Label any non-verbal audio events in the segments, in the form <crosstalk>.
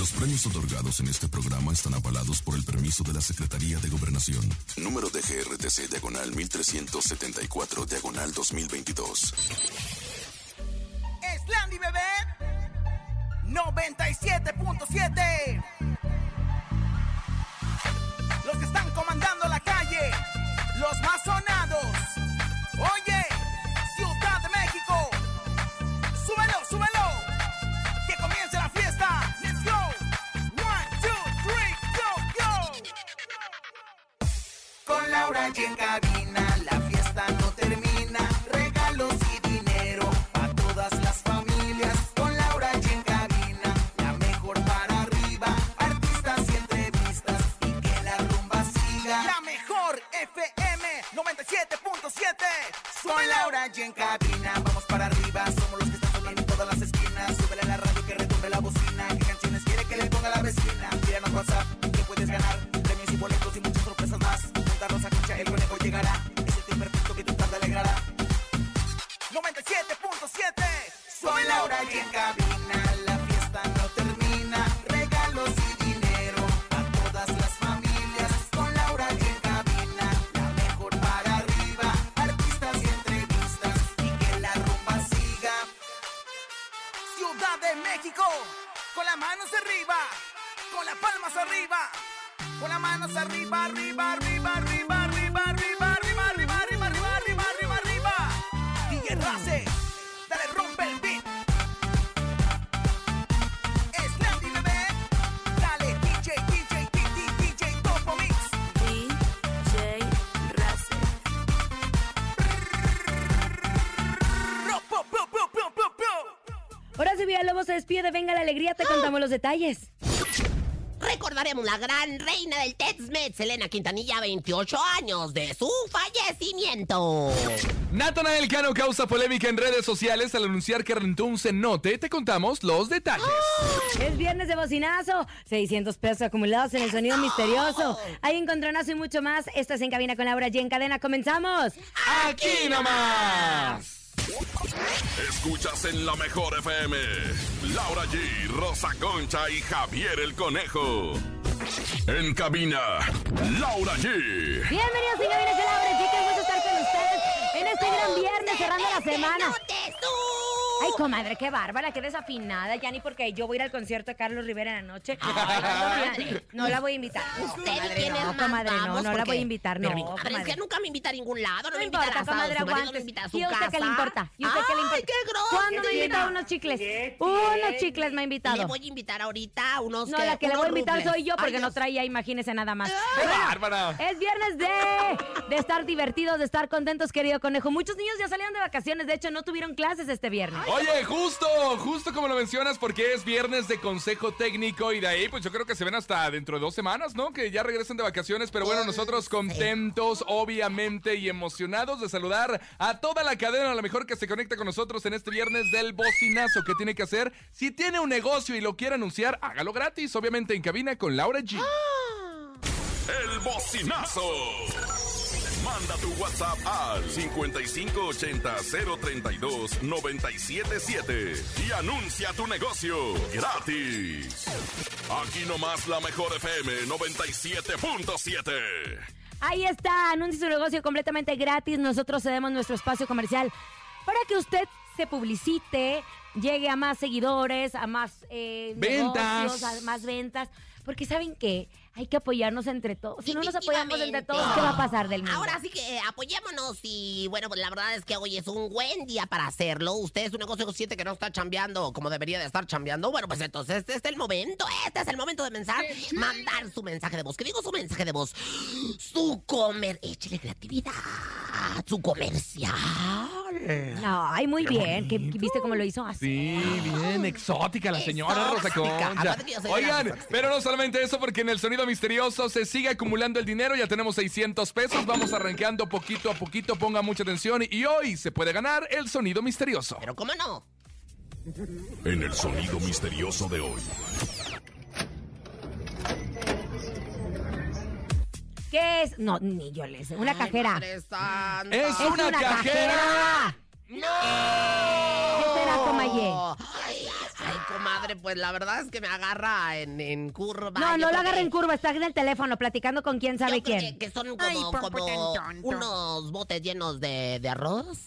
Los premios otorgados en este programa están avalados por el permiso de la Secretaría de Gobernación. Número de GRTC Diagonal 1374 Diagonal 2022. Es Landy Bebé 97.7. Los que están comandando la calle, los más y en cabina, la fiesta no termina. Regalos y dinero a todas las familias. Con Laura y en cabina, la mejor para arriba. Artistas y entrevistas y que la rumba siga. La mejor FM 97.7. Con Laura y en cabina, manos arriba Con las palmas arriba Con las manos arriba, arriba, arriba, arriba, Se despide, venga la alegría, te contamos los detalles. Recordaremos la gran reina del Tex-Mex, Selena Quintanilla, 28 años de su fallecimiento. Natanael Cano causa polémica en redes sociales al anunciar que rentó un cenote. Te contamos los detalles. Es viernes de bocinazo, 600 pesos acumulados en el sonido misterioso. Hay encontronazo y mucho más. Estás en cabina con Laura G en cadena, comenzamos. Aquí nomás. Escuchas en la mejor FM. Laura G, Rosa Concha y Javier el Conejo. En cabina, Laura G. Bienvenidos en cabina Laura G, qué gusto estar con ustedes en este gran viernes cerrando la semana. Ay, comadre, qué bárbara, qué desafinada, ya ni porque yo voy a ir al concierto de Carlos Rivera en la noche. <laughs> Ay, no, la voy a invitar. Usted comadre, es no, más, comadre, no, vamos, no la voy a invitar, no, comadre, nunca me invita a ningún lado, no, me invita a la comadre, su marido no aguante. me invita a su ¿Y usted casa. qué le importa? ¿Y usted qué le Ay, importa? qué grosa. ¿Cuándo me invita unos chicles? Unos chicles me ha invitado. Le voy a invitar ahorita unos No, la que le voy a invitar soy yo porque Ay, no traía, imagínese nada más. ¡Qué bárbara! Es viernes de, de estar divertidos, de estar contentos, querido conejo. Muchos niños ya salieron de vacaciones, de hecho no tuvieron clases este viernes. Oye, justo, justo como lo mencionas, porque es viernes de consejo técnico y de ahí, pues yo creo que se ven hasta dentro de dos semanas, ¿no? Que ya regresen de vacaciones, pero bueno, nosotros contentos, obviamente, y emocionados de saludar a toda la cadena, a lo mejor que se conecta con nosotros en este viernes del bocinazo. ¿Qué tiene que hacer? Si tiene un negocio y lo quiere anunciar, hágalo gratis, obviamente en cabina con Laura G. El bocinazo. Manda tu WhatsApp al 5580-032-977 y anuncia tu negocio gratis. Aquí nomás la mejor FM 97.7. Ahí está, anuncie su negocio completamente gratis. Nosotros cedemos nuestro espacio comercial para que usted se publicite, llegue a más seguidores, a más eh, Ventas. negocios, a más ventas. Porque saben que hay que apoyarnos entre todos. Si no nos apoyamos entre todos, ¿qué va a pasar del mundo? Ahora sí que eh, apoyémonos y bueno, pues la verdad es que hoy es un buen día para hacerlo. Usted es un negocio que siente que no está chambeando como debería de estar chambeando. Bueno, pues entonces este es el momento, este es el momento de pensar, mandar su mensaje de voz. ¿Qué digo su mensaje de voz? Su comer, échele creatividad, su comercial. Ay, muy bien. ¿Qué- ¿Viste cómo lo hizo? Así. Sí, bien exótica la señora Rosa. Concha. Oigan, pero no solamente eso, porque en el sonido misterioso se sigue acumulando el dinero. Ya tenemos 600 pesos. Vamos arrancando poquito a poquito. Ponga mucha atención. Y hoy se puede ganar el sonido misterioso. Pero cómo no. En el sonido misterioso de hoy. ¿Qué es? No, ni yo le sé. Una Ay, cajera. Madre Santa. ¡Es una cajera! ¿Qué será, Comayé? Ay, ay, comadre, pues la verdad es que me agarra en, en curva. No, no lo agarra que- en curva, está en el teléfono platicando con quién yo sabe creo quién. Que, que son como, Ay, como unos botes llenos de, de arroz.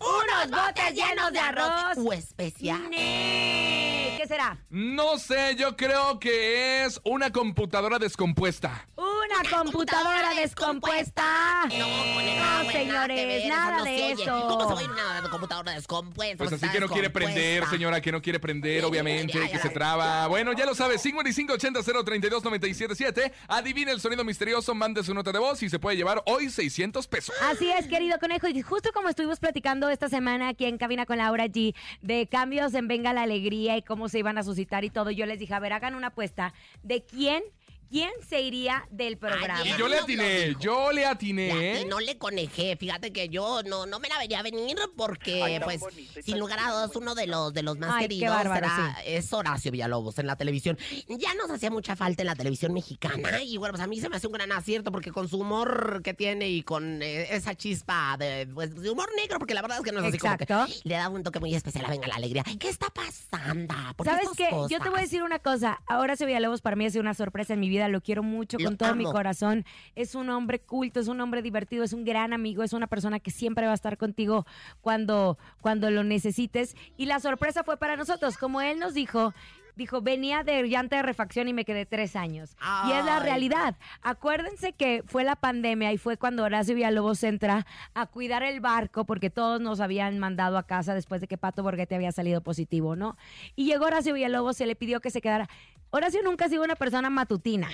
¡Unos botes llenos de arroz! O especial. ¡Nee! ¿Qué será? No sé, yo creo que es una computadora descompuesta. Una computadora descompuesta. No, No, que señores, nada no de eso. ¿Cómo se oye una computadora descompuesta? Pues así que no quiere prender, señora, que no quiere prender, obviamente, que se traba. Bueno, ya lo sabes, 5580-032-977. Adivina el sonido misterioso, mande su nota de voz y se puede llevar hoy 600 pesos. Así es, querido conejo. Y justo como estuvimos platicando esta semana aquí en Cabina con Laura G, de cambios en Venga la Alegría y cómo se iban a suscitar y todo, yo les dije, a ver, hagan una apuesta de quién, quién se iría del programa. Ayer Y yo le atiné, yo le atiné. y no le conejé, fíjate que yo no, no me la vería venir porque, pues, sin lugar a dudas, uno de los, de los más Ay, queridos bárbaro, será- es Horacio Villalobos en la televisión. Ya nos hacía mucha falta en la televisión mexicana y bueno, pues a mí se me hace un gran acierto porque con su humor que tiene y con eh, esa chispa de, pues, de humor negro, porque la verdad es que no es así como que Exacto. le da un toque muy especial a Venga la Alegría. ¿Qué está pasando? ¿Por qué ¿Sabes qué? Yo te voy a decir una cosa. Ahora Villalobos para mí ha sido una sorpresa en mi vida. Lo quiero mucho Lo con todo mi corazón. Es un hombre culto, es un hombre divertido, es un gran amigo, es una persona que siempre va a estar contigo cuando, cuando lo necesites. Y la sorpresa fue para nosotros. Como él nos dijo, dijo, venía de llanta de refacción y me quedé tres años. Y es la realidad. Acuérdense que fue la pandemia y fue cuando Horacio Villalobos entra a cuidar el barco porque todos nos habían mandado a casa después de que Pato Borghetti había salido positivo, ¿no? Y llegó Horacio Villalobos, se le pidió que se quedara. Horacio nunca ha sido una persona matutina.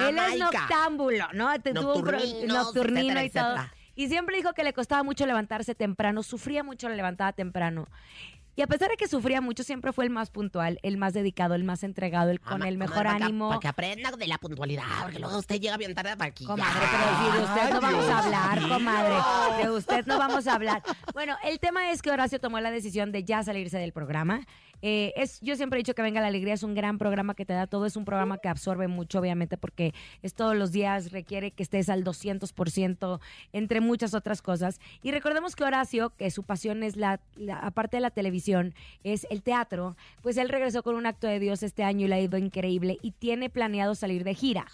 Él es Jamaica. noctámbulo, ¿no? Nocturnino etcétera, y todo. etcétera. Y siempre dijo que le costaba mucho levantarse temprano, sufría mucho la levantada temprano. Y a pesar de que sufría mucho, siempre fue el más puntual, el más dedicado, el más entregado, el con Ama- el mejor comadre, para que- ánimo. Para que aprenda de la puntualidad, porque luego usted llega bien tarde para aquí. Comadre, pero si de usted no vamos a hablar, comadre. De usted no vamos a hablar. Bueno, el tema es que Horacio tomó la decisión de ya salirse del programa. Eh, es, yo siempre he dicho que Venga la Alegría es un gran programa que te da todo, es un programa que absorbe mucho, obviamente, porque es todos los días, requiere que estés al 200%, entre muchas otras cosas. Y recordemos que Horacio, que su pasión es la, la- aparte de la televisión, es el teatro, pues él regresó con un acto de Dios este año y le ha ido increíble y tiene planeado salir de gira.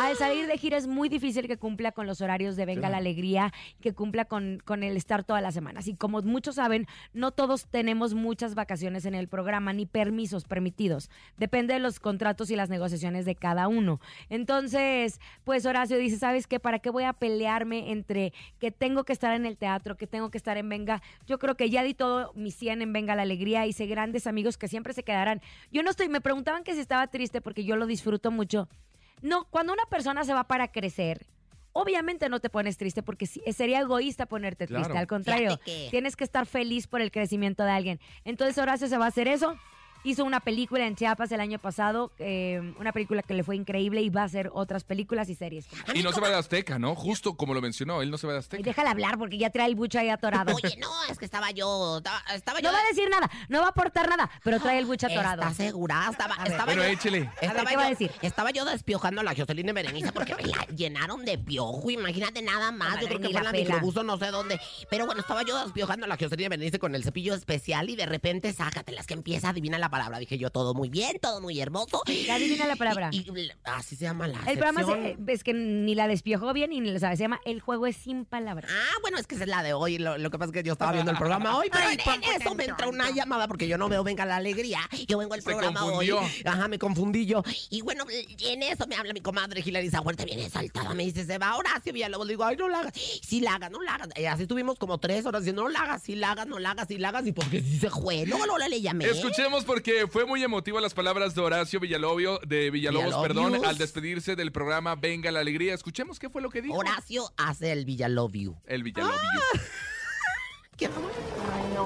Al salir de gira es muy difícil que cumpla con los horarios de Venga la Alegría, que cumpla con, con el estar todas las semanas. Y como muchos saben, no todos tenemos muchas vacaciones en el programa, ni permisos permitidos. Depende de los contratos y las negociaciones de cada uno. Entonces, pues Horacio dice, ¿sabes qué? ¿Para qué voy a pelearme entre que tengo que estar en el teatro, que tengo que estar en Venga? Yo creo que ya di todo mi 100 en Venga la Alegría, hice grandes amigos que siempre se quedarán. Yo no estoy, me preguntaban que si estaba triste porque yo lo disfruto mucho. No, cuando una persona se va para crecer, obviamente no te pones triste porque sí- sería egoísta ponerte triste. Claro. Al contrario, que- tienes que estar feliz por el crecimiento de alguien. Entonces Horacio se va a hacer eso. Hizo una película en Chiapas el año pasado, eh, una película que le fue increíble y va a hacer otras películas y series. Y no se va de Azteca, ¿no? Justo como lo mencionó, él no se va de Y Azteca. déjala hablar porque ya trae el bucho ahí atorado. Oye, no, es que estaba yo. Estaba, estaba yo. No va a decir nada, no va a aportar nada, pero trae el bucho atorado. ¿Estás segura? Estaba, ver. estaba Bueno, yo, échele. Estaba ¿qué va a yo- decir? Estaba yo despiojando a la Jocelyn y Berenice porque me la llenaron de piojo. Imagínate nada más. Comadre, yo creo que la fue en la pela. no sé dónde. Pero bueno, estaba yo despiojando a la Jocelyn Berenice con el cepillo especial y de repente, sácatelas que empieza a adivinar la palabra. Dije yo, todo muy bien, todo muy hermoso. Ya adivina la palabra. Y, y- así se llama la El programa se- es que ni la despiojó bien ni la sabe. Se llama El juego es sin palabras. Ah, bueno, es que esa es la de hoy. Lo, lo que pasa es que yo estaba viendo el programa hoy, pero Ay, en, en Pompo, eso me entra una llamada porque yo no veo Venga la Alegría. Yo vengo al Se programa confundió. hoy. Ajá, me confundí yo. Y bueno, en eso me habla mi comadre Hilary Huerta, viene saltada. Me dice, se va Horacio Villalobos. Le digo, ay, no la hagas. Sí la hagas, no la hagas. Y así estuvimos como tres horas diciendo, no la hagas, sí la hagas, no la hagas, sí la hagas. Y porque sí se fue. Luego, luego le llamé. Escuchemos porque fue muy emotiva las palabras de Horacio Villalobio, de Villalobos, Villalobios. perdón, al despedirse del programa Venga la Alegría. Escuchemos qué fue lo que dijo. Horacio hace el Villalobio. El Villalobio. <laughs> ¿Qué amor?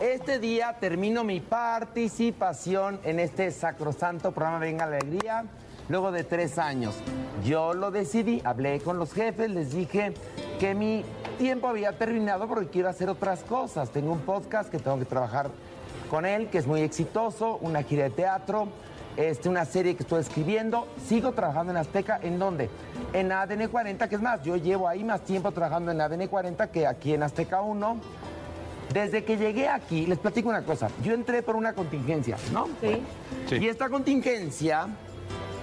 Este día termino mi participación en este sacrosanto programa Venga la Alegría, luego de tres años. Yo lo decidí, hablé con los jefes, les dije que mi tiempo había terminado porque quiero hacer otras cosas. Tengo un podcast que tengo que trabajar con él, que es muy exitoso, una gira de teatro, este, una serie que estoy escribiendo. Sigo trabajando en Azteca, ¿en dónde? En ADN 40, que es más, yo llevo ahí más tiempo trabajando en ADN 40 que aquí en Azteca 1. Desde que llegué aquí, les platico una cosa. Yo entré por una contingencia, ¿no? Sí. Sí. Y esta contingencia,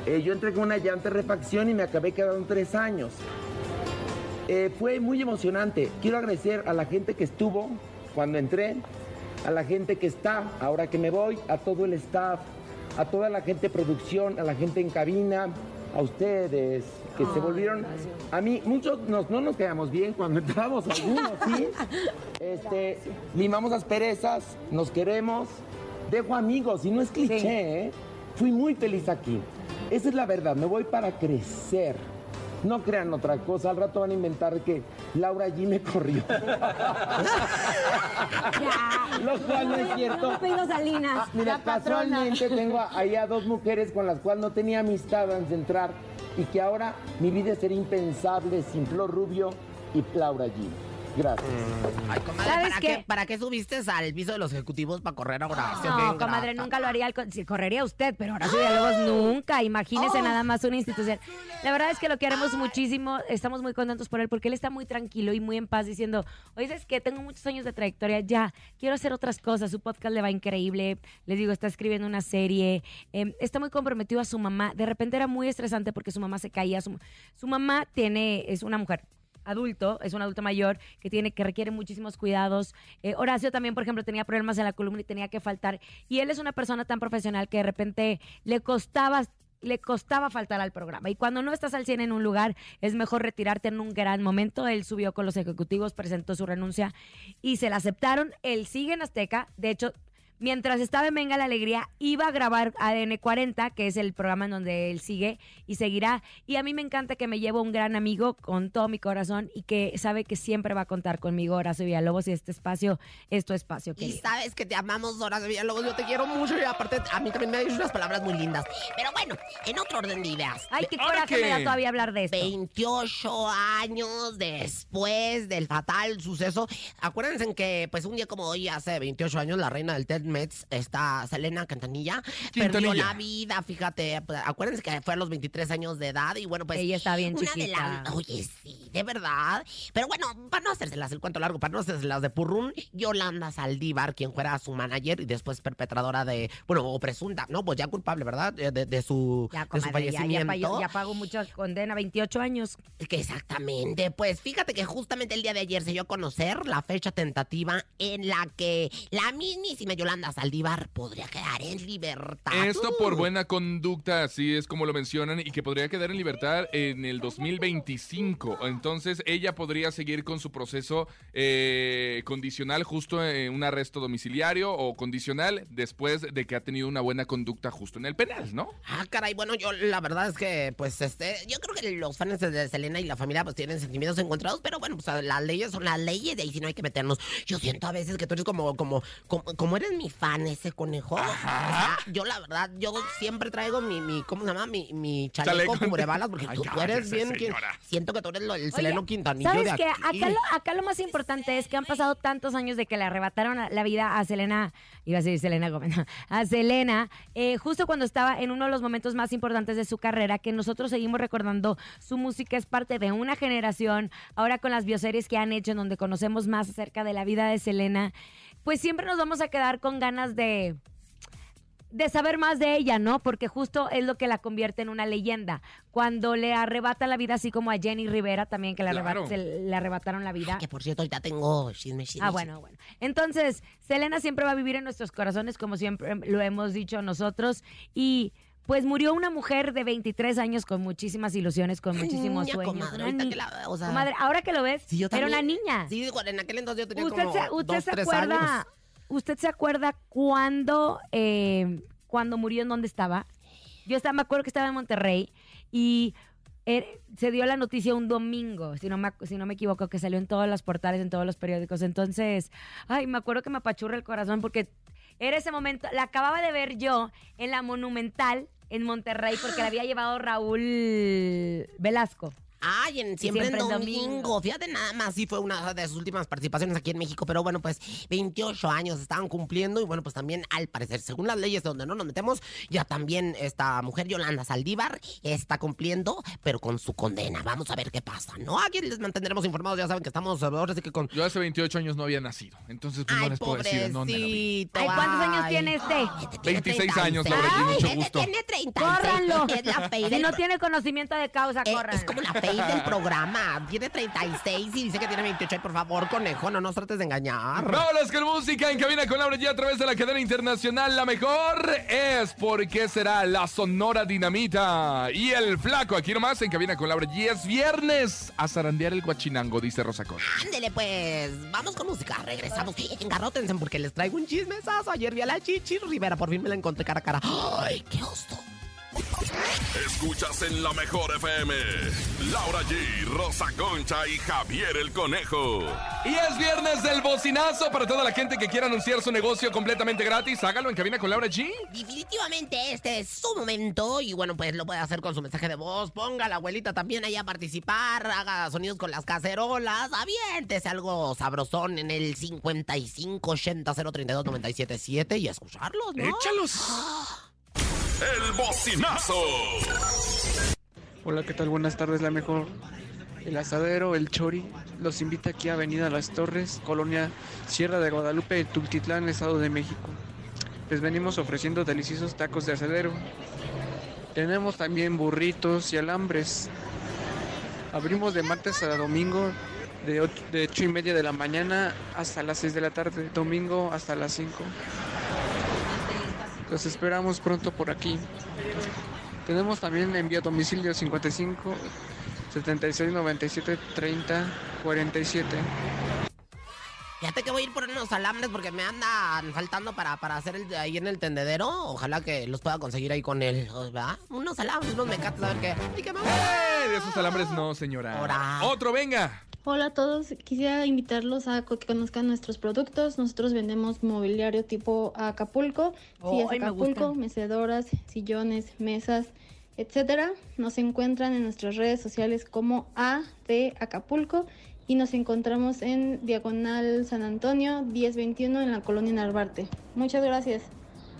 eh, yo entré con una llanta de refacción y me acabé quedando tres años. Eh, fue muy emocionante. Quiero agradecer a la gente que estuvo cuando entré, a la gente que está ahora que me voy, a todo el staff, a toda la gente de producción, a la gente en cabina, a ustedes que se volvieron a mí. Muchos nos- no nos quedamos bien cuando <laughs> entramos algunos sí <laughs> este limamos las perezas nos queremos. Dejo amigos y no es cliché ¿eh? fui muy feliz aquí. Esa es la verdad me voy para crecer no crean otra cosa, al rato van a inventar que Laura G me corrió. <laughs> Lo cual no es cierto. No, Salinas. Ah, mira, casualmente tengo ahí a dos mujeres con las cuales no tenía amistad antes de entrar y que ahora mi vida sería impensable sin Flor Rubio y Laura G. Gracias. Ay, comadre, ¿Sabes ¿para qué? qué? ¿para qué subiste al piso de los ejecutivos para correr ahora? No, comadre, nunca lo haría. sí, correría usted, pero ahora sí, Villalobos nunca. Imagínese Oh. nada más una institución. La verdad es que lo queremos muchísimo. Estamos muy contentos por él porque él está muy tranquilo y muy en paz diciendo, oye, es que tengo muchos años de trayectoria ya. Quiero hacer otras cosas. Su podcast le va increíble. Les digo, está escribiendo una serie. eh, está muy comprometido a su mamá. De repente era muy estresante porque su mamá se caía. Su, su mamá tiene, es una mujer adulto, es un adulto mayor que tiene que requiere muchísimos cuidados. Eh, Horacio también, por ejemplo, tenía problemas en la columna y tenía que faltar. Y él es una persona tan profesional que de repente le costaba le costaba faltar al programa. Y cuando no estás al 100 en un lugar, es mejor retirarte en un gran momento. Él subió con los ejecutivos, presentó su renuncia y se la aceptaron. Él sigue en Azteca. De hecho, mientras estaba en Venga la Alegría, iba a grabar ADN 40, que es el programa en donde él sigue y seguirá. Y a mí me encanta que me llevo un gran amigo con todo mi corazón y que sabe que siempre va a contar conmigo, Horacio Villalobos, y este espacio es tu espacio, Y querido. sabes que te amamos, Horacio Villalobos. Yo te quiero mucho y aparte a mí también me ha dicho unas palabras muy lindas. Pero bueno, en otro orden de ideas. Ay, qué ¿Ahora coraje me da todavía hablar de esto. 28 años después del fatal suceso. Acuérdense en que, pues, un día como hoy, hace 28 años, la reina del TED Mets, esta Selena Cantanilla, perdió la vida, fíjate. pues, Acuérdense que fue a los 23 años de edad y bueno, pues. Ella está bien una de chiquita. las- Oye, sí, de verdad. Pero bueno, para no hacérselas el cuento largo, para no hacérselas de purrún, Yolanda Saldívar, quien fuera su manager y después perpetradora de, bueno, o presunta, no, pues ya culpable, ¿verdad? De, de- de su, Ya, de su comadre, ya, ya, fallecimiento. ya pagó mucha condena, 28 años. Que exactamente, pues fíjate que justamente el día de ayer se dio a conocer la fecha tentativa en la que la mismísima Yolanda Saldívar podría quedar en libertad. Esto por buena conducta, así es como lo mencionan, y que podría quedar en libertad en el 2025. Entonces, ella podría seguir con su proceso eh, condicional, justo en un arresto domiciliario o condicional, después de que ha tenido una buena conducta justo en el penal, ¿no? Ah, caray, bueno, yo la verdad es que, pues, este, yo creo que los fans de Selena y la familia, pues, tienen sentimientos encontrados, pero bueno, pues, las leyes son las leyes, de ahí si no hay que meternos. Yo siento a veces que tú eres como, como, como, como eres mi fan, ese conejo. O sea, yo la verdad, yo siempre traigo mi, mi ¿cómo se llama? Mi, mi chaleco, Chaleco. cubrebalas, porque Ay, tú, tú eres bien, que, siento que tú eres lo- el Oye, Seleno Quintanillo ¿Sabes de aquí. Acá lo, acá lo más importante es que han pasado tantos años de que le arrebataron a- la vida a Selena, iba a decir Selena Gómez, a Selena, eh, justo cuando estaba en uno de los momentos más importantes de su carrera, que nosotros seguimos recordando, su música es parte de una generación, ahora con las bioseries que han hecho, en donde conocemos más acerca de la vida de Selena, pues siempre nos vamos a quedar con ganas de de saber más de ella, ¿no? Porque justo es lo que la convierte en una leyenda. Cuando le arrebata la vida, así como a Jenny Rivera también, que le, arrebat- Claro. se le arrebataron la vida. Que por cierto, ahorita tengo chisme, chisme, Ah, bueno, bueno. Entonces, Selena siempre va a vivir en nuestros corazones, como siempre lo hemos dicho nosotros. Y pues murió una mujer de 23 años con muchísimas ilusiones, con muchísimos niña, sueños. comadre, Una ahorita ni- que la- o sea- Comadre, ahora que lo ves, Sí, yo era una niña. Sí, en aquel entonces yo tenía ¿Usted, como se, usted dos, se tres acuerda? años. ¿Usted se acuerda cuándo, eh, cuando murió, en dónde estaba? Yo estaba, me acuerdo que estaba en Monterrey y eh, se dio la noticia un domingo, si no, me, si no me equivoco, que salió en todos los portales, en todos los periódicos. Entonces, ay, me acuerdo que me apachurra el corazón porque era ese momento, la acababa de ver yo en la Monumental en Monterrey porque la había llevado Raúl Velasco. Ay, en siempre, siempre en domingo. domingo. Fíjate, nada más, sí fue una de sus últimas participaciones aquí en México. Pero bueno, pues 28 años estaban cumpliendo. Y bueno, pues también al parecer, según las leyes donde no nos metemos, ya también esta mujer Yolanda Saldívar está cumpliendo, pero con su condena. Vamos a ver qué pasa, ¿no? Aquí les mantendremos informados. Ya saben que estamos ahora sí que con. Yo hace 28 años no había nacido. Entonces, pues no les puedo decir en dónde lo vi. pobrecito. Ay, ¿cuántos años tiene este? Este tiene 26 años, Laura mucho este gusto. Tiene 30. ¡Córranlo! Es la fey Si del no tiene conocimiento de causa, Eh, es como la del programa. Tiene 36 y dice que tiene 28. Ay, por favor, conejo, no nos trates de engañar. Vámonos con música en cabina con Laura G a través de la cadena internacional. La mejor es porque será la Sonora Dinamita. Y el flaco, aquí nomás en cabina con Laura G. Es viernes a zarandear el guachinango, dice Rosacón. Ándele, pues. Vamos con música. Regresamos. Engarrótense porque les traigo un chismesazo. Ayer vi a la Chichi Rivera. Por fin me la encontré cara a cara. ¡Ay, qué gusto! Escuchas en la mejor FM. Laura G, Rosa Concha y Javier el Conejo. Y es viernes del bocinazo para toda la gente que quiera anunciar su negocio completamente gratis. Hágalo en cabina con Laura G. Definitivamente este es su momento y bueno, pues lo puede hacer con su mensaje de voz. Ponga a la abuelita también ahí a participar, haga sonidos con las cacerolas, aviéntese algo sabrosón en el 55 80 032 977 y a escucharlos, ¿no? Échalos. El bocinazo. Hola, ¿qué tal? Buenas tardes, la mejor. El asadero, el chori, los invita aquí a Avenida Las Torres, Colonia Sierra de Guadalupe, Tultitlán, Estado de México. Les venimos ofreciendo deliciosos tacos de asadero. Tenemos también burritos y alambres. Abrimos de martes a domingo de 8, de ocho y media de la mañana hasta las 6 de la tarde, domingo hasta las 5. Los esperamos pronto por aquí. Tenemos también envío a domicilio 55 76 97 30 47. Fíjate que voy a ir por unos alambres porque me andan faltando para, para hacer el, ahí en el tendedero. Ojalá que los pueda conseguir ahí con él, ¿verdad? Unos alambres, unos mecates, a ver qué. Y que me Eh, de esos alambres no, señora. Ahora. Otro, venga. Hola a todos, quisiera invitarlos a que conozcan nuestros productos. Nosotros vendemos mobiliario tipo Acapulco, sillas Ay, me Acapulco, gustan. mecedoras, sillones, mesas, etcétera. Nos encuentran en nuestras redes sociales como A de Acapulco y nos encontramos en Diagonal San Antonio 1021 en la colonia Narvarte. Muchas gracias.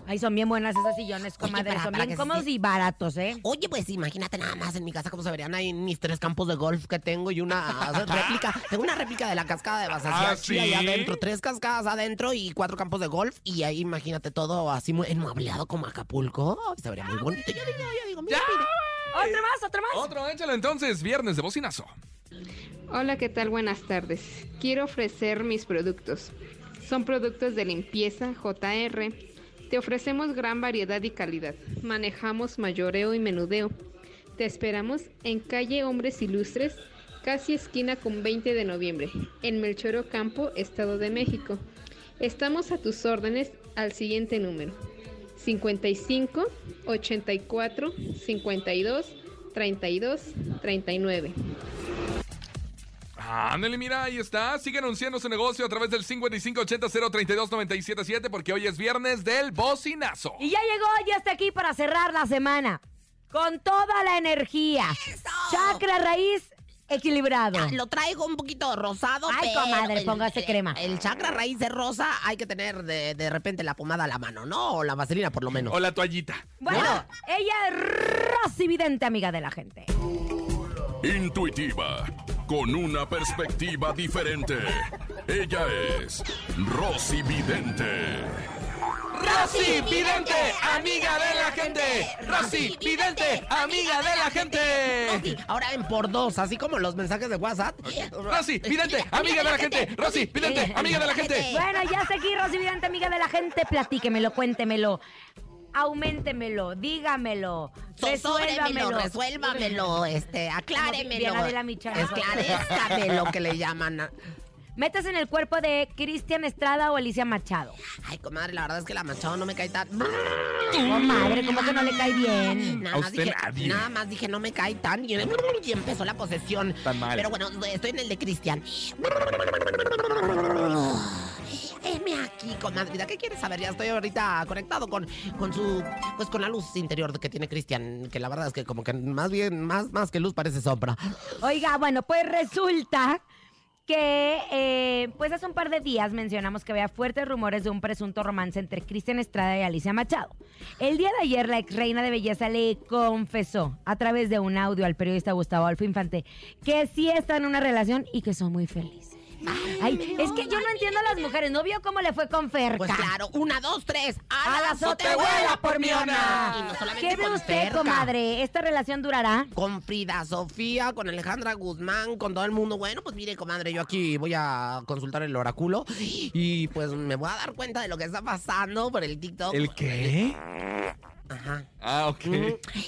Ay, son bien buenas esas sillones, Oye, comadre. para- son para bien cómodos se- y baratos, ¿eh? Oye, pues imagínate nada más en mi casa cómo se verían ahí mis tres campos de golf que tengo y una <laughs> réplica. Tengo una réplica de la cascada de Basaciachi ¿Ah, sí? ahí adentro. Tres cascadas adentro y cuatro campos de golf. Y ahí imagínate todo así muy enmuebleado como Acapulco. Se vería muy bonito. Yo digo, yo digo, mira, mira. Otro más, otro más. Otro, échalo entonces. Viernes de bocinazo. Hola, ¿qué tal? Buenas tardes. Quiero ofrecer mis productos. Son productos de limpieza JR. Te ofrecemos gran variedad y calidad. Manejamos mayoreo y menudeo. Te esperamos en calle Hombres Ilustres, casi esquina con 20 de noviembre, en Melchor Ocampo, Estado de México. Estamos a tus órdenes al siguiente número: 55 84 52 32 39. Ándale, mira, ahí está. Sigue anunciando su negocio a través del 5580-032-977 porque hoy es viernes del bocinazo. Y ya llegó, ya está aquí para cerrar la semana. Con toda la energía. Chakra raíz equilibrado. Ah, Lo traigo un poquito rosado, Ay, pero comadre, el- póngase el- crema. El chakra raíz de rosa hay que tener de, de repente la pomada a la mano, ¿no? O la vaselina por lo menos. O la toallita. Bueno, ella es Rosy Vidente, amiga de la gente. Intuitiva, con una perspectiva diferente. Ella es Rosy Vidente. Rosy Vidente, amiga de la gente. Rosy Vidente, amiga de la gente. Rosy, ahora en por dos, así como los mensajes de WhatsApp. Rosy Vidente, amiga de la gente. Rosy Vidente, amiga de la gente. Bueno, ya aquí Rosy Vidente, amiga de la gente. Platíquemelo, cuéntemelo. Auméntemelo, dígamelo, Resuélvamelo, resuélvamelo. este, acláremelo. Esclarezcamelo que le llaman. Metes en el cuerpo de Cristian Estrada o Alicia Machado. Ay, comadre, la verdad es que la Machado no me cae tan. Oh, madre, ¿cómo que no le cae bien? Nada A más, usted dije, nadie. nada más dije, no me cae tan. Y, y empezó la posesión. Tan mal. Pero bueno, estoy en el de Cristian. ¿Qué quieres saber? Ya estoy ahorita conectado con, con su, pues con la luz interior que tiene Cristian, que la verdad es que como que más bien, más, más que luz parece sombra. Oiga, bueno, pues resulta que eh, pues hace un par de días mencionamos que había fuertes rumores de un presunto romance entre Cristian Estrada y Alicia Machado. El día de ayer la ex reina de belleza le confesó a través de un audio al periodista Gustavo Alfo Infante que sí están en una relación y que son muy felices. Ay, es que yo no entiendo a las mujeres. ¿No vio cómo le fue con Ferca? Pues claro, una, dos, tres. ¡A, ¡A la azotehuela por mi Y no solamente ¿Qué ve con usted, Ferca. comadre? ¿Esta relación durará? Con Frida Sofía, con Alejandra Guzmán, con todo el mundo. Bueno, pues mire, comadre, yo aquí voy a consultar el oráculo y pues me voy a dar cuenta de lo que está pasando por el TikTok. ¿El qué? Ajá. Ah, ok.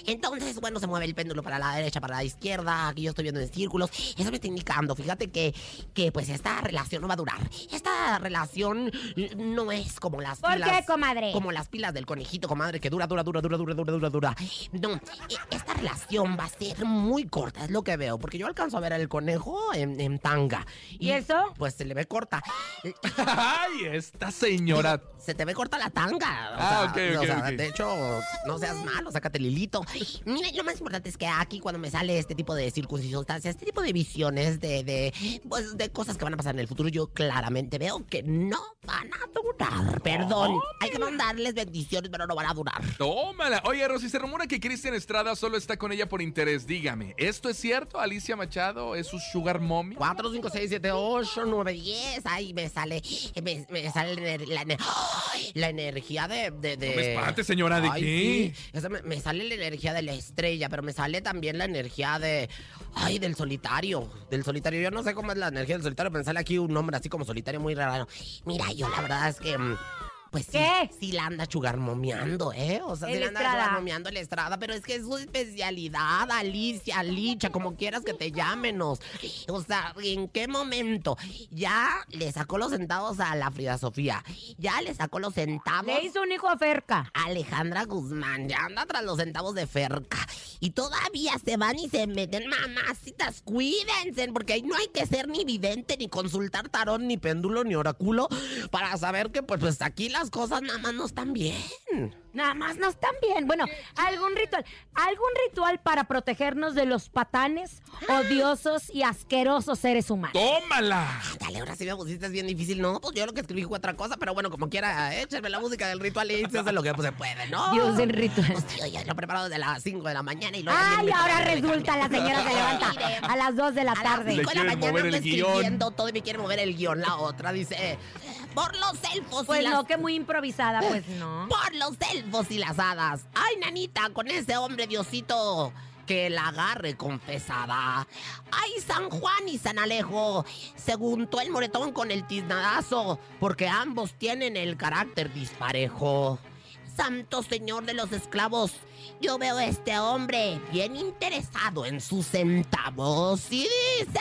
Entonces, bueno, se mueve el péndulo para la derecha, para la izquierda, aquí yo estoy viendo en círculos. Eso me está indicando, fíjate que, que pues esta relación no va a durar. Esta relación eh, no es como las ¿Por pilas. qué, comadre? Como las pilas del conejito, comadre, que dura, dura, dura, dura, dura, dura, dura, dura. No, eh, esta relación va a ser muy corta, es lo que veo, porque yo alcanzo a ver al conejo en, en tanga. ¿Y eso? Pues se le ve corta. <laughs> Ay, esta señora. se te ve corta la tanga. O Ah, sea, ok, ok, o sea, ok. De hecho, no seas malo, sácate el hilito. Mire, lo más importante es que aquí cuando me sale este tipo de circunstancias, este tipo de visiones de, de, pues, de cosas que van a pasar en el futuro, yo claramente veo que no van a durar. Perdón, hay que mandarles bendiciones, pero no van a durar. Tómala. Oye, Rosy, se rumora que Cristian Estrada solo está con ella por interés. Dígame, ¿esto es cierto? ¿Alicia Machado es su sugar mommy? 4, 5, 6, 7, 8, 9, 10. Ahí me sale, me, me sale la, energía de, de, de- No me espante, señora, ¿de Ay, qué? Sí. Me, sale la energía de la estrella, pero me sale también la energía de. Ay, del solitario. Del solitario. Yo no sé cómo es la energía del solitario, pero me sale aquí un nombre así como solitario muy raro. Mira, yo la verdad es que. Pues sí, ¿Qué? sí la anda chugarmomeando, ¿eh? O sea, sí la anda chugarmomeando la estrada, pero es que es su especialidad, Alicia, Licha, como quieras que te llámenos. O sea, ¿en qué momento? Ya le sacó los centavos a la Frida Sofía. Ya le sacó los centavos. Le hizo un hijo a Ferca. Alejandra Guzmán ya anda tras los centavos de Ferca. Y todavía se van y se meten, mamacitas, cuídense, porque ahí no hay que ser ni vidente, ni consultar tarón, ni péndulo, ni oráculo, para saber que pues, pues aquí las cosas nada más no están bien. Nada más no están bien. Bueno, algún ritual. ¿Algún ritual para protegernos de los patanes, <gasps> odiosos y asquerosos seres humanos? ¡Tómala! Dale, ahora sí me pusiste bien difícil. No, pues yo lo que escribí fue otra cosa, pero bueno, como quiera, échenme la música del ritual y se hace lo que pues, se puede, ¿no? <laughs> Dios del ritual. Pues tío, ya lo he preparado desde las 5 de la mañana y luego... Ay, ahora resulta la señora se levanta <laughs> a las 2 de la A las tarde. 5 de la mañana mover guion. escribiendo todo y me quiere mover el guion. La otra dice, por los elfos y Pues las... no, que muy improvisada, pues no. Por los elfos y las hadas. Ay, nanita, con ese hombre diosito que la agarre confesada. Ay, San Juan y San Alejo. Se juntó el moretón con el tiznadazo, porque ambos tienen el carácter disparejo. Santo Señor de los esclavos, yo veo a este hombre bien interesado en sus centavos y dice...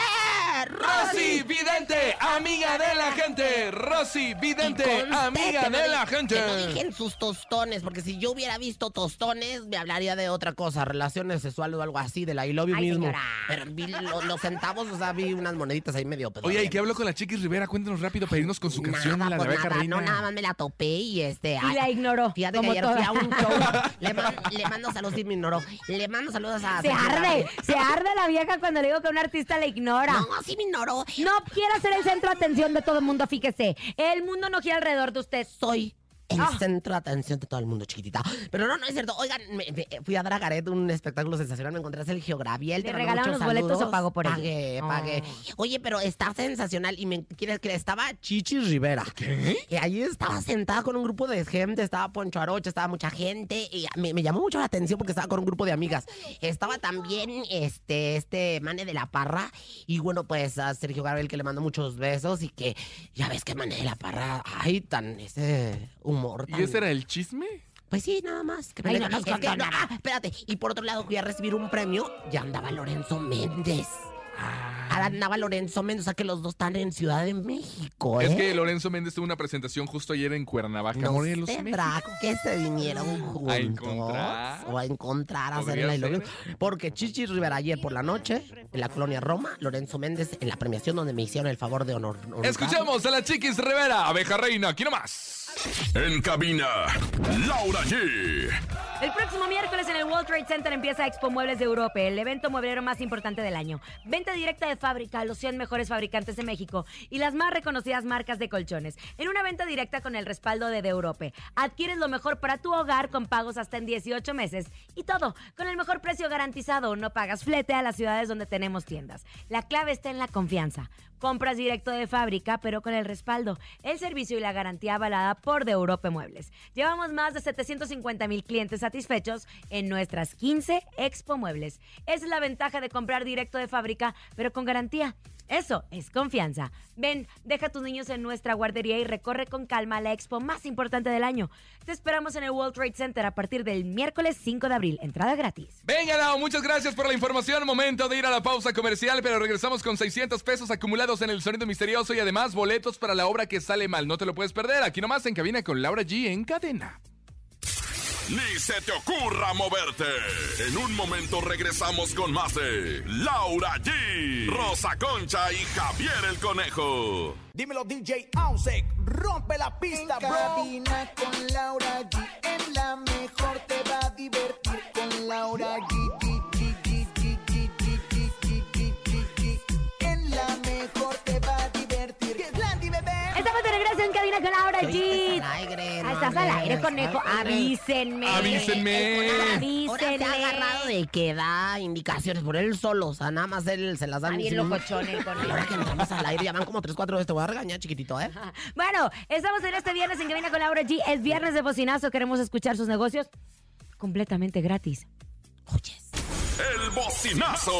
Rosy Vidente, amiga de la gente. Rosy Vidente, amiga que de la Que no gente. dije en sus tostones, porque si yo hubiera visto tostones, me hablaría de otra cosa, relaciones sexuales o algo así, de la I love you Ay, mismo. señora. Pero vi lo- los centavos, o sea, vi unas moneditas ahí medio pedo. Oye, ¿y qué habló con la Chiquis Rivera? Cuéntanos rápido para irnos con su canción, Nada, la de pues nada, Reina. no, nada más me la topé y este... Y la ignoró. Fíjate que como ayer fui a un show. <laughs> Le, man- le mando saludos y me ignoró. Le mando saludos a... Se arde, se arde la vieja cuando le digo que un artista le ignora. No, sí me ignoró. No quiere ser el centro de atención de todo el mundo, fíjese. El mundo no gira alrededor de usted. soy el Ah. centro de atención de todo el mundo, chiquitita. Pero no, no es cierto. Oigan, me- me- fui a Dragaret, un espectáculo sensacional. Me encontré a Sergio Graviel. ¿Le te regalaron los boletos saludos. o pagó por ello? Pagué, Oh. pagué. Oye, pero está sensacional. Y me quieres que estaba Chichi Rivera. ¿Qué? Y ahí estaba sentada con un grupo de gente. Estaba Poncho Arocha, estaba mucha gente. Y me, me llamó mucho la atención porque estaba con un grupo de amigas. Estaba también este, este Mane de la Parra. Y bueno, pues a Sergio Gabriel que le mando muchos besos. Y que ya ves que Mane de la Parra, ay, tan ese humor. ¿Y ese era el chisme? Pues sí, nada más. que Ay, me- no nos es que contó no- nada. ah, espérate. Y por otro lado fui a recibir un premio. Ya andaba Lorenzo Méndez. Ah. andaba Lorenzo Méndez, o sea que los dos están en Ciudad de México, ¿eh? Es que Lorenzo Méndez tuvo una presentación justo ayer en Cuernavaca, no Morelos. Braco, que se vinieron juntos. encontrar. O a encontrar, a hacer. Porque Chichi Rivera ayer por la noche, en la colonia Roma, Lorenzo Méndez en la premiación donde me hicieron el favor de honor. honrar. Escuchamos a la Chiquis Rivera, abeja reina, aquí nomás. En cabina, Laura G. El próximo miércoles en el World Trade Center empieza Expo Muebles de Europa, el evento mueblero más importante del año. Venta directa de fábrica a los 100 mejores fabricantes de México y las más reconocidas marcas de colchones. En una venta directa con el respaldo de De Europe. Adquieres lo mejor para tu hogar con pagos hasta en 18 meses. Y todo con el mejor precio garantizado. No pagas flete a las ciudades donde tenemos tiendas. La clave está en la confianza. Compras directo de fábrica, pero con el respaldo, el servicio y la garantía avalada por De Europe Muebles. Llevamos más de 750 mil clientes satisfechos en nuestras 15 Expo Muebles. Esa es la ventaja de comprar directo de fábrica, pero con garantía. Eso es confianza. Ven, deja a tus niños en nuestra guardería y recorre con calma la expo más importante del año. Te esperamos en el World Trade Center a partir del miércoles 5 de abril. Entrada gratis. Venga, Lau, muchas gracias por la información. Momento de ir a la pausa comercial, pero regresamos con 600 pesos acumulados en el sonido misterioso y además boletos para la obra que sale mal. No te lo puedes perder. Aquí nomás en cabina con Laura G en cadena. Ni se te ocurra moverte. En un momento regresamos con más de Laura G, Rosa Concha y Javier el Conejo. Dímelo DJ Ausek, rompe la pista, en bro. Cabina con Laura G, en la mejor te va a divertir con Laura G. en cabina con Laura G. Estás al aire, conejo. Avísenme. Avísenme. Ahora Avísenme. se ha agarrado de que da indicaciones por él solo, o sea, nada más él se las da. Bien locochón el conejo. <laughs> Ahora que entramos al aire, ya van como 3, 4 veces, te voy a regañar, chiquitito, ¿eh? Bueno, estamos en este viernes en Cabina con Laura G. Es viernes de bocinazo. Queremos escuchar sus negocios completamente gratis. Oyes. El bocinazo.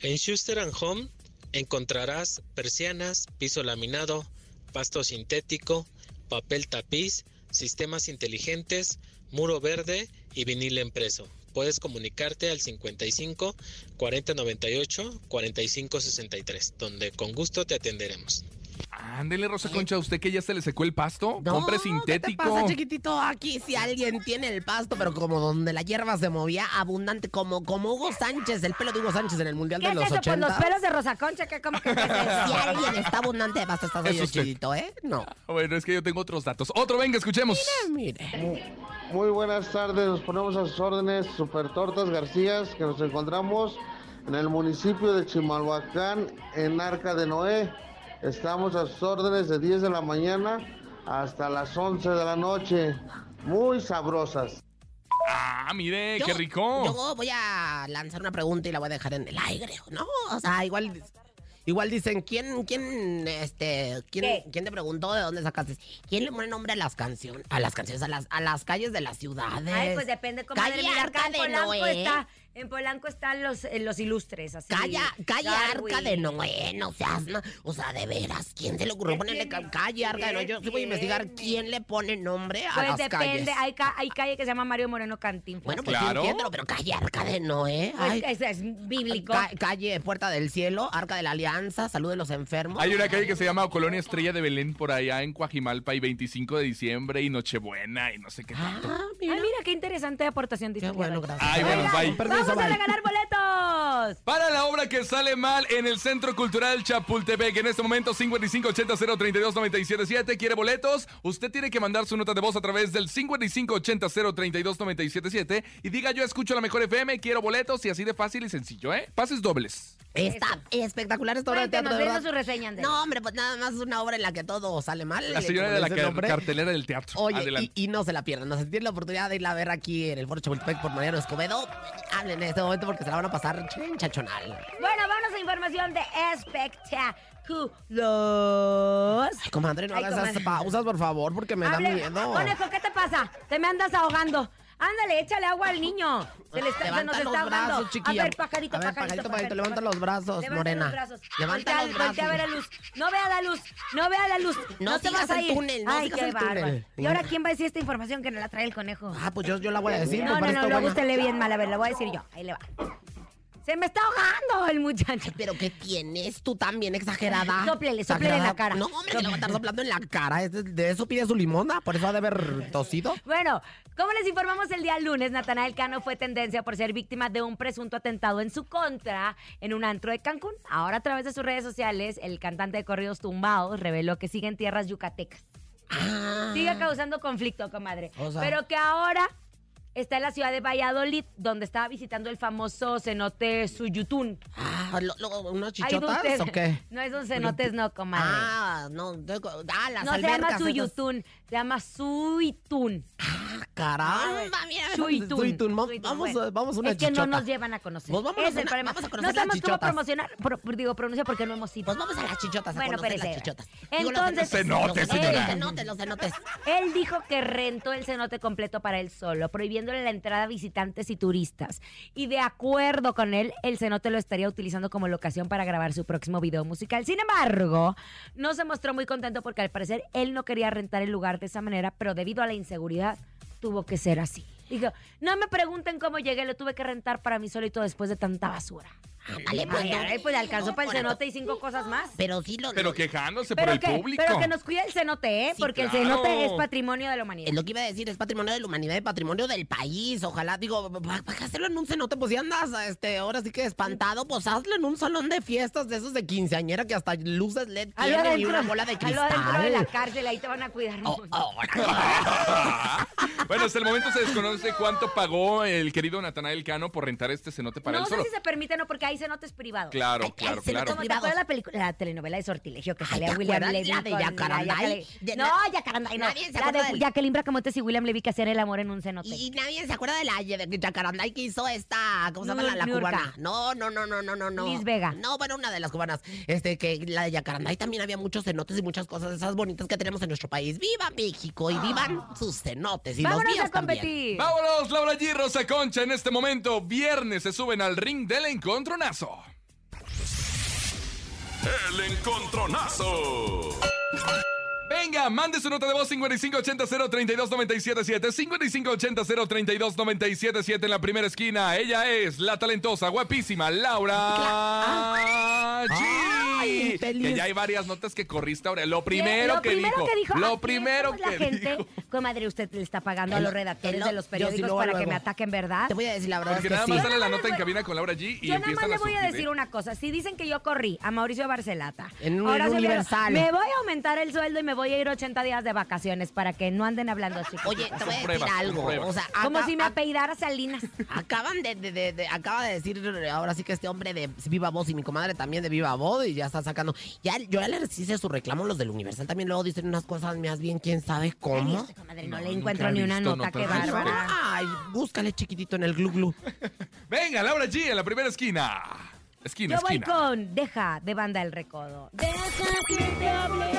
En Schuster and Home encontrarás persianas, piso laminado, pasto sintético, papel tapiz, sistemas inteligentes, muro verde y vinil impreso. Puedes comunicarte al 55 40 98 45 63, donde con gusto te atenderemos. Ándele, Rosa Concha, ¿usted que ya se le secó el pasto? No, Compre ¿qué te sintético. pasa, chiquitito? Aquí si alguien tiene el pasto, pero como donde la hierba se movía abundante, como, como Hugo Sánchez, el pelo de Hugo Sánchez en el Mundial ¿Qué de es los eso? Pues 80. los pelos de Rosa Concha. ¿Qué, que qué es eso? <laughs> Si alguien está abundante de pasto, estás Es chiquitito, ¿eh? No. Bueno, es que yo tengo otros datos. Otro, venga, escuchemos. Mire. Muy buenas tardes, nos ponemos a sus órdenes, Super Tortas Garcías, que nos encontramos en el municipio de Chimalhuacán, en Arca de Noé. Estamos a sus órdenes de 10 de la mañana hasta las 11 de la noche. Muy sabrosas. Ah, mire, Yo- qué rico. Yo voy a lanzar una pregunta y la voy a dejar en el aire, ¿no? O sea, igual... Igual dicen, ¿quién, quién, este, quién, quién te preguntó de dónde sacaste? ¿Quién le pone nombre a las canciones, a las canciones, a las, a las calles de las ciudades? Ay, pues depende, comadre. Calle acá Arca de Polanco Noé. está... En Polanco están los, eh, los ilustres, así. Calle, calle Darwin. Arca de Noé, no seas, na- o sea, de veras, ¿quién se le ocurrió ¿Qué ponerle ca- calle Arca de Noé? Yo sí voy a investigar quién le pone nombre a Pues las depende. calles. Hay, ca- hay calle que se llama Mario Moreno Cantinflas. Bueno, pues sí Claro. entiendo, pero calle Arca de Noé. Pues ay. es bíblico. Ca- calle Puerta del Cielo, Arca de la Alianza, Salud de los Enfermos. Hay una calle que se llama Colonia Estrella de Belén por allá en Coajimalpa y 25 de diciembre y Nochebuena y no sé qué tanto. Ah, Ay, mira qué interesante aportación. Qué bueno, gracias. Ay, bueno, bye. Vamos a regalar boletos. Para la obra que sale mal en el Centro Cultural Chapultepec, en este momento 5580-032-977. ¿Quiere boletos? Usted tiene que mandar su nota de voz a través del 5580-032-977 y diga yo escucho la mejor FM, quiero boletos y así de fácil y sencillo, ¿eh? Pases dobles. Está espectacular esta obra de teatro, de denos verdad. su reseña, Andrés. No, hombre, pues nada más una obra en la que todo sale mal. La señora de la car- cartelera del teatro. Oye, Adelante. y, y no se la pierdan. No se tienen la oportunidad de irla a ver aquí en el Foro Chapultepec por Mariano Escobedo. Hablen en este momento porque se la van a pasar chachonal. Bueno, vamos a información de espectáculos. Ay, comadre, no Ay, hagas esas pausas, por favor, porque me da Hable- miedo. Conejo, ¿qué te pasa? Te me andas ahogando. Ándale, échale agua al niño. Se le está, se nos los está ahogando. brazos, chiquilla. A ver, pajarito, A ver, pajarito, pajarito, pajarito, levanta los brazos, Levanta morena. los brazos. Levanta voltea, los brazos. voltea a ver a luz. No vea la luz. No vea la luz. No No, te vas a ir. túnel, no Ay, qué bárbaro. ¿Y ahora quién va a decir esta información que nos la trae el conejo? Ah, pues yo, yo la voy a decir. no, no, no, usted lee bien mal. A ver, la voy a decir yo. Ahí le va. Se me está ahogando el muchacho. ¿Pero qué tienes tú también exagerada? Sóplele, sóplele en la cara. No, hombre, que le va a estar soplando en la cara. De- eso pide su limona, por eso ha de haber tosido. Bueno, como les informamos el día lunes, Natanael Cano fue tendencia por ser víctima de un presunto atentado en su contra en un antro de Cancún. Ahora, a través de sus redes sociales, el cantante de corridos tumbados reveló que sigue en tierras yucatecas. Sigue causando conflicto, comadre. Ah. O sea- Pero que ahora está en la ciudad de Valladolid, donde estaba visitando el famoso cenote Suyutún. Ah, lo- lo- ¿Unos Ahí donde chichotas usted- o qué? No, esos cenotes no, comadre. Ah, no, ah, las no se llama esas. Suyutún, se llama Suitún. Caramba, mira. Mo- Suitún, Vamos, bueno. a- vamos a una Es que no nos llevan a conocer. Pues Ese es a el una- problema. vamos a no conocer las sabemos cómo promocionar, pro- digo, pronuncia porque no hemos ido. Pues vamos a las chichotas a Bueno, conocer las espérese. chichotas. Digo, los Entonces, Cenotes, señora. Los cenotes, los cenotes. Él dijo que rentó el cenote completo para él solo, prohibiéndole la entrada a visitantes y turistas. Y de acuerdo con él, el cenote lo estaría utilizando como locación para grabar su próximo video musical. Sin embargo, no se mostró muy contento porque al parecer él no quería rentar el lugar de esa manera, pero debido a la inseguridad tuvo que ser así. Dijo, no me pregunten cómo llegué, lo tuve que rentar para mí solito después de tanta basura. Ándale, pues, no. ay, pues le alcanzó No, para el cenote y cinco cosas más. Pero sí lo... Pero quejándose Pero por el público. pero que nos cuide el cenote, ¿eh? Sí, Porque claro. el cenote es patrimonio de la humanidad. Es lo que iba a decir, es patrimonio de la humanidad y patrimonio del país. Ojalá, digo, ¿para qué hacerlo en un cenote? Pues si andas, este, ahora sí que espantado, pues hazlo en un salón de fiestas de esos de quinceañera que hasta luces LED tienen y una bola de cristal. adentro de la cárcel, ahí te van a cuidar Oh, mucho. <laughs> bueno, hasta el momento se desconoce cuánto pagó el querido Natanael Cano por rentar este cenote para no él sé solo. si se permite no, porque hay cenotes privados. Claro, Ay, claro, ay, cenotes claro. Como te acuerdas la, película, la telenovela de Sortilegio que salía ¿te William Levy la de con Yacarandai? Yaca- De no, Yacarandai no. Nadie se La acuerda de del- Jacqueline Bracamontes y William Levy que hacían el amor en un cenote. Y nadie se acuerda de la de Yacarandai que hizo esta, ¿cómo se llama la, cubana? No, no, no, no, no, no, no. Liz Vega. No, bueno, una de las cubanas. Este, que la de Yacarandai también había muchos cenotes y muchas cosas de esas bonitas que tenemos en nuestro país. ¡Viva México! Y vivan sus cenotes y los Vámonos míos a también. competir. Vámonos, Laura G. Rosa Concha. En este momento, viernes, se suben al ring del encontronazo. El encontronazo. Venga, mande su nota de voz 5580-032-977. 5580-032-977 en la primera esquina. Ella es la talentosa, guapísima Laura G. Ay, que ya hay varias notas que corriste ahora. Lo primero, lo que, primero dijo, que dijo. Lo primero somos la que gente. dijo. Comadre, usted le está pagando a los redactores de los sí, periódicos luego, para que me ataquen, ¿verdad? Te voy a decir la verdad Porque es que nada sí. más sale la nota más en voy- cabina con Laura G y Yo nada más le voy a decir una cosa. Si dicen que yo corrí a Mauricio Barcelata, En un- ahora en sí, Universal. me voy a aumentar el sueldo y me voy a ir 80 días de vacaciones para que no anden hablando así. Oye, te voy a decir algo. pruebas. O sea, como si me apellidara Salinas. Acaban de, de- de- de- acaba de decir ahora sí que este hombre de Viva Voz y mi comadre también de Viva Voz y ya está sacando. Ya, yo ya les hice su reclamo los del Universal también luego dicen unas cosas más bien quién sabe cómo. Ay, comadre, no, No, le encuentro ni una visto nota, qué notas así. bárbara. Ay, búscale chiquitito en el glu glu. <laughs> Venga, Laura G en la primera esquina. Esquina, Yo voy esquina. con Deja de Banda El Recodo. Deja que te hable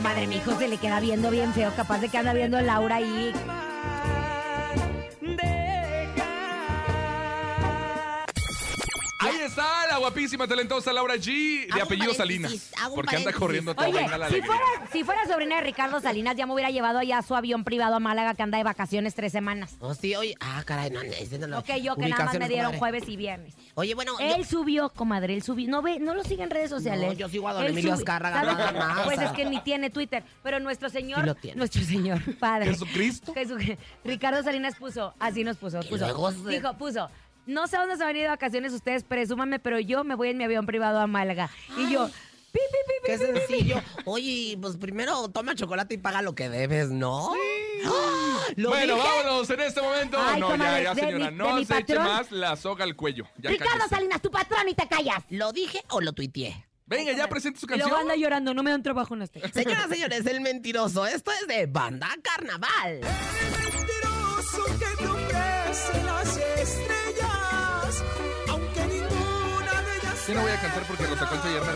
Comadre, mi hijo se le queda viendo bien feo, capaz de que anda viendo Laura ahí. Está la guapísima, talentosa Laura G, de Hago apellido Salinas. Porque anda corriendo todo. Oye, la si fuera, si fuera sobrina de Ricardo Salinas, ya me hubiera llevado allá su avión privado a Málaga que anda de vacaciones tres semanas. Oh, sí, oye. Ah, caray, no, no lo- Ok, yo que nada más me dieron comadre. jueves y viernes. Oye, bueno, yo- Él subió, comadre, él subió. No ve, no lo sigue en redes sociales. No, yo sigo a don Él Emilio Azcárraga, ¿Sabe nada más. Pues es que ni tiene Twitter. Pero nuestro señor, Sí lo tiene. nuestro señor, padre. ¿Jesucristo? Jesu- Ricardo Salinas puso, así nos puso, puso. luego se- Dijo, puso. No sé a dónde se van a ir de vacaciones ustedes, presúmanme, pero yo me voy en mi avión privado a Málaga. Y yo, pi, pi, pi, pi, Qué pi, pi, pi. sencillo. Oye, pues primero toma chocolate y paga lo que debes, ¿no? ¡Ah! ¿Lo Bueno, dije? vámonos en este momento. Ay, no, ya, ya, señora. mi- no se eche más la soga al cuello. Ya Ricardo cállese. Salinas, tu patrón y te callas. ¿Lo dije o lo tuiteé? Venga, ya presente su Y canción. luego anda llorando, no me dan trabajo en este. Señoras, señores, el mentiroso. Esto es de Banda Carnaval. Sí, no voy a cantar porque Rosa Concha ayer me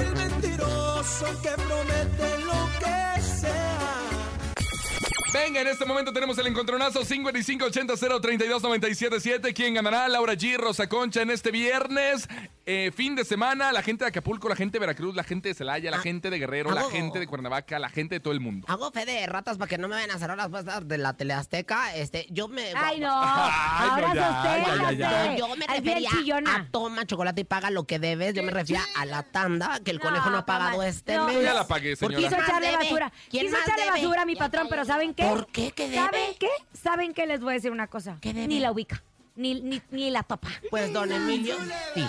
El mentiroso que promete lo que sea. Venga, en este momento tenemos el encontronazo 5580-032-977. ¿Quién ganará? Laura G, Rosa Concha en este viernes. Eh, fin de semana, la gente de Acapulco, la gente de Veracruz, la gente de Celaya, la gente de Guerrero, la hago- gente de Cuernavaca, la gente de todo el mundo. Hago fe de ratas para que no me vayan a cerrar las puertas de la teleazteca. Este, yo me. Ay, no. <laughs> Ay, Ahora no, ya, ya, ya, ya. Yo me Ay, refería a toma chocolate y paga lo que debes. Yo me refería a la tanda que el conejo no ha pagado este No, mes. Ya la pagué, ¿Por señora. quién Quiso echarle debe? basura. ¿Quién Quiso echarle debe? basura a mi patrón, pero ¿saben qué? ¿Por qué? ¿Qué debe? ¿Saben qué? ¿Saben qué? Les voy a decir una cosa. ¿Qué debe? Ni la ubica. Ni, ni, ni la topa. Pues, don Emilio, sí.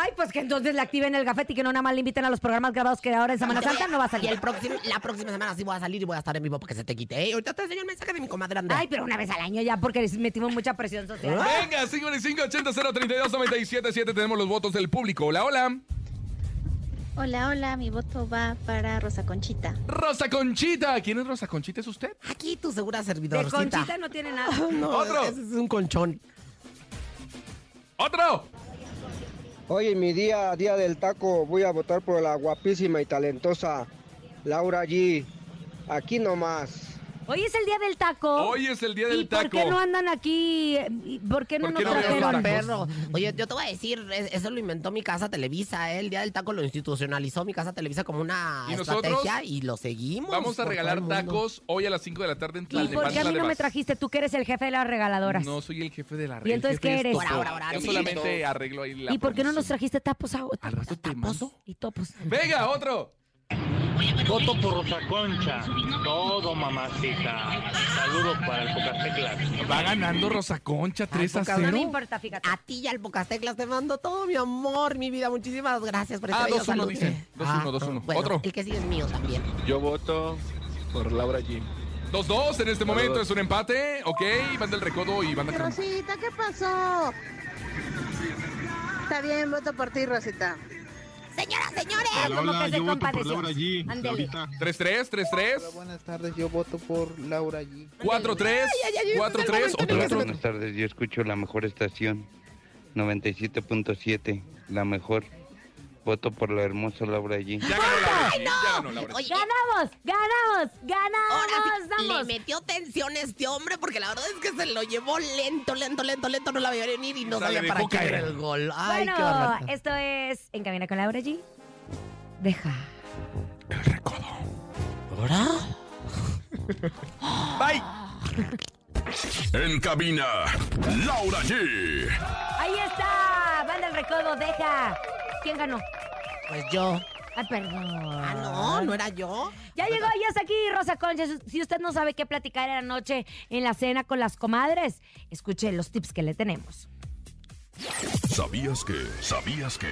Ay, pues que entonces le activen el gafete y que no nada más le inviten a los programas grabados que ahora en Semana Santa no va a salir. Y el próximo, la próxima semana sí voy a salir y voy a estar en vivo para que se te quite. ¿eh? Ahorita te enseño el mensaje de mi comadre Andrea. Ay, pero una vez al año ya porque les metimos mucha presión social. Venga, 5580-032-977. Tenemos los votos del público. Hola, hola. Hola, hola, mi voto va para Rosa Conchita. Rosa Conchita. ¿Quién es Rosa Conchita? ¿Es usted? Aquí tu segura De servidorcita. Conchita no tiene nada. <laughs> No, Otro. Ese es un conchón. ¡Otro! Hoy en mi día, día del taco, voy a votar por la guapísima y talentosa Laura G. Aquí nomás. Hoy es el día del taco. Hoy es el día ¿Y del taco. por qué no andan aquí? ¿Y ¿Por qué no ¿Por nos qué no veo trajeron? Perro. Oye, yo te voy a decir, es- eso lo inventó mi casa Televisa, ¿eh? El Día del Taco lo institucionalizó mi casa Televisa como una estrategia y lo seguimos. Vamos a regalar tacos hoy a las 5 de la tarde en ¿Y por qué a mí Tlalnepantla no me trajiste? Tú que eres el jefe de las regaladoras. No soy el jefe de la red. ¿Y entonces qué es eres? Toto. Ahora, ahora, ahora, Yo solamente arreglo ahí la ¿Y por qué no nos trajiste tapos a Al rato te mando. y topos? Venga, otro. Voto por Rosa Concha. Todo, mamacita. Saludos para el Pocateclas. Va ganando Rosa Concha 3 a Pocas- No me 0. importa, fíjate. A ti y al Pocasteclas te mando todo mi amor, mi vida. Muchísimas gracias por este Ah, bello 2-1 saludo. dice. 2-1, 2-1. bueno, Otro. El que sigue es mío también. Yo voto por Laura G. 2-2 en este momento es un empate. Ok, van del recodo y van de Rosita, ¿qué pasó? Está bien, voto por ti, Rosita. Señoras, señores. como que se compadeció. Ándele. 3-3, 3-3. Buenas tardes, yo voto por Laura G. 4-3, 4-3. Otro, Hola, buenas tardes. Yo escucho la mejor estación, 97.7, la mejor. Voto por la hermosa Laura G. Ya ganó Laura G, ya ganó Laura G. Oye, ¡Ganamos! ¡Ganamos! Ahora ¡Ganamos! sí, metió tensión este hombre porque la verdad es que se lo llevó lento, lento, lento, lento, no la veía venir y no sabía para qué caer. era el gol. Ay, Bueno, esto es En Cabina con Laura G. Deja. ¿Ahora? <laughs> Bye. En cabina, Laura G. Ahí está. Van del recodo, deja. ¿Quién ganó? Pues yo. Ah, perdón. Ah, no, no era yo. Ya llegó, ya está aquí Rosa Concha. Si usted no sabe qué platicar en la noche en la cena con las comadres, escuche los tips que le tenemos. ¿Sabías que? ¿Sabías que?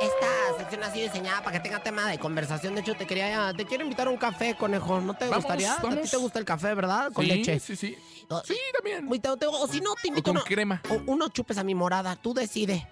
Esta sección ha sido diseñada para que tenga tema de conversación. De hecho, te quería, te quiero invitar a un café, conejo. ¿No te Vamos, gustaría? ¿A ti vamos. te gusta el café, verdad? Con Sí, leche. sí, sí. O- Sí, también. O si no, te O invito con uno- crema. o unos chupes a mi morada. Tú decide.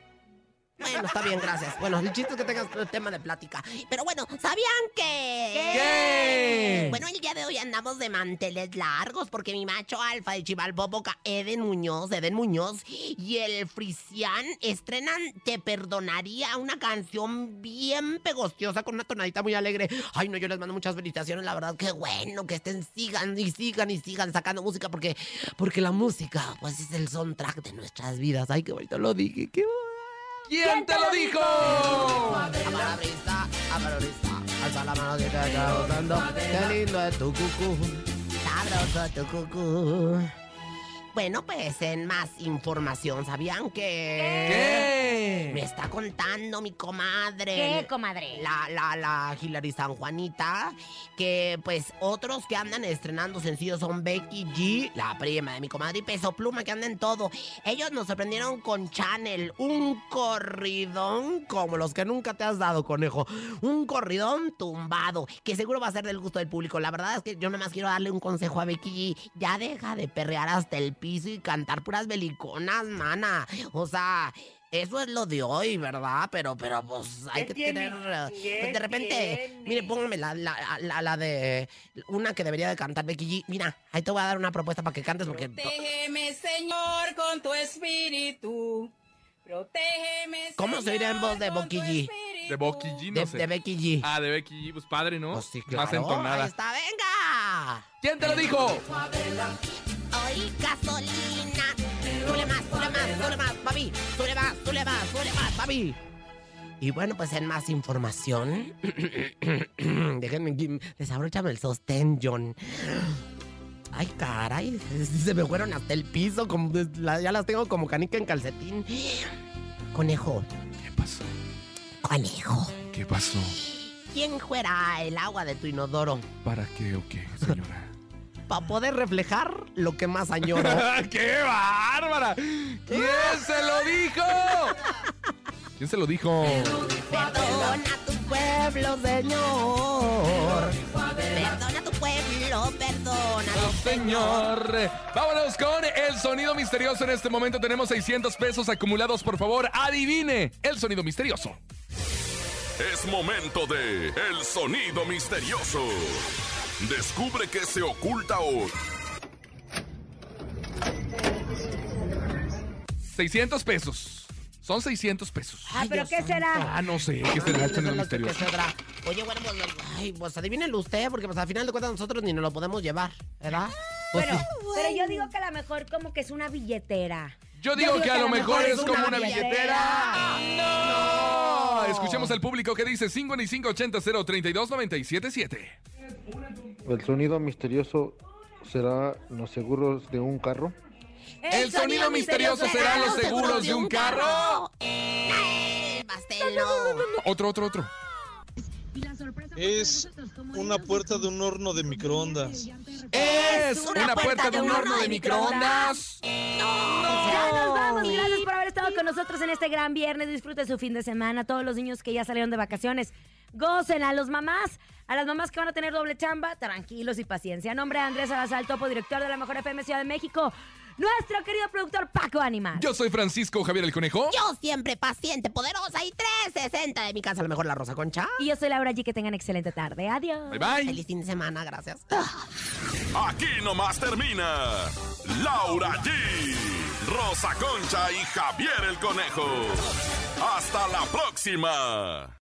Bueno, está bien, gracias. Bueno, el chiste es que tengas tema de plática. Pero bueno, ¿sabían que...? ¿Qué? Bueno, el día de hoy andamos de manteles largos porque mi macho alfa de Chivalboboca, Eden Muñoz, Eden Muñoz y el Frisian estrenan Te Perdonaría, una canción bien pegostiosa con una tonadita muy alegre. Ay, no, yo les mando muchas felicitaciones, la verdad, qué bueno que estén, sigan y sigan y sigan sacando música porque, porque la música, pues es el soundtrack de nuestras vidas. Ay, qué bonito lo dije, qué ¿Quién te lo dijo? Alza la mano que te está gozando. Qué lindo es tu cucú, sabroso tu cucú. Bueno, pues en más información, ¿sabían que...? ¿Qué? Me está contando mi comadre. ¿Qué, comadre? La, la, la Hilary San Juanita, que pues otros que andan estrenando sencillos son Becky G, la prima de mi comadre, y Peso Pluma, que andan en todo. Ellos nos sorprendieron con Channel, un corridón como los que nunca te has dado, conejo. Un corridón tumbado, que seguro va a ser del gusto del público. La verdad es que yo nada más quiero darle un consejo a Becky G. Ya deja de perrear hasta el piso y cantar puras beliconas, mana. O sea... Eso es lo de hoy, ¿verdad? Pero, pero, pues, hay que tener... eh, pues, de repente, mire, póngame la, la, la, la de... Una que debería de cantar Becky G. Mira, ahí te voy a dar una propuesta para que cantes porque... Protégeme, Señor, con tu espíritu. Protégeme. ¿Cómo se oirá en voz de Becky G? De Becky G, De, no sé. de Becky G. Ah, de Becky G, pues padre, ¿no? Pues sí, Más claro. entonada. Ahí está, venga. ¿Quién te lo dijo? Hoy gasolina. Sube más, sube más, sube más. Papi. Súbele más, súbele más, súbele más, papi. Y bueno, pues en más información. <clears throat> Déjenme, desabróchame el sostén, John. Ay, caray, <laughs> se me fueron hasta el piso, como, ya las tengo como canica en calcetín. Conejo. ¿Qué pasó? Conejo. ¿Qué pasó? ¿Quién fuera el agua de tu inodoro? ¿Para qué o qué, señora? Para poder reflejar lo que más añoro. <laughs> ¡Qué bárbara! ¿Quién se lo dijo? ¿Quién se lo dijo? Perdona tu pueblo, Señor. Perdona tu pueblo, perdona. Señor. Vámonos con el sonido misterioso. En este momento tenemos 600 pesos acumulados. Por favor, adivine el sonido misterioso. Es momento de El Sonido Misterioso. Descubre qué se oculta hoy. 600 pesos. Son 600 pesos. Ah, pero ¿qué será? Ah, no sé. ¿Qué será el sonido misterioso? ¿Qué será? Oye, bueno, pues, ay, pues adivínelo usted, porque pues al final de cuentas nosotros ni nos lo podemos llevar, ¿verdad? Pues, Bueno, sí. pero yo digo que a lo mejor como que es una billetera. Yo digo que a lo mejor es como una billetera. ¡No! Escuchemos al público que dice 5580-032-977. El sonido misterioso será los seguros de un carro. El sonido misterioso será los seguros de un carro. Otro, otro, otro. Es una puerta de un horno de microondas. Es una puerta de un horno de microondas. Ya nos vamos. Gracias por haber estado con nosotros en este gran viernes. Disfrute su fin de semana. Todos los niños que ya salieron de vacaciones, gocen a los mamás. A las mamás que van a tener doble chamba, tranquilos y paciencia. Nombre de Andrés Salazar, topo director de la Mejor FM Ciudad de México. Nuestro querido productor Paco Animal. Yo soy Francisco Javier el Conejo. Yo siempre paciente, poderosa y 360 de mi casa, a lo mejor la Rosa Concha. Y yo soy Laura G. Que tengan excelente tarde. Adiós. Bye bye. Feliz fin de semana, gracias. Aquí nomás termina Laura G, Rosa Concha y Javier el Conejo. Hasta la próxima.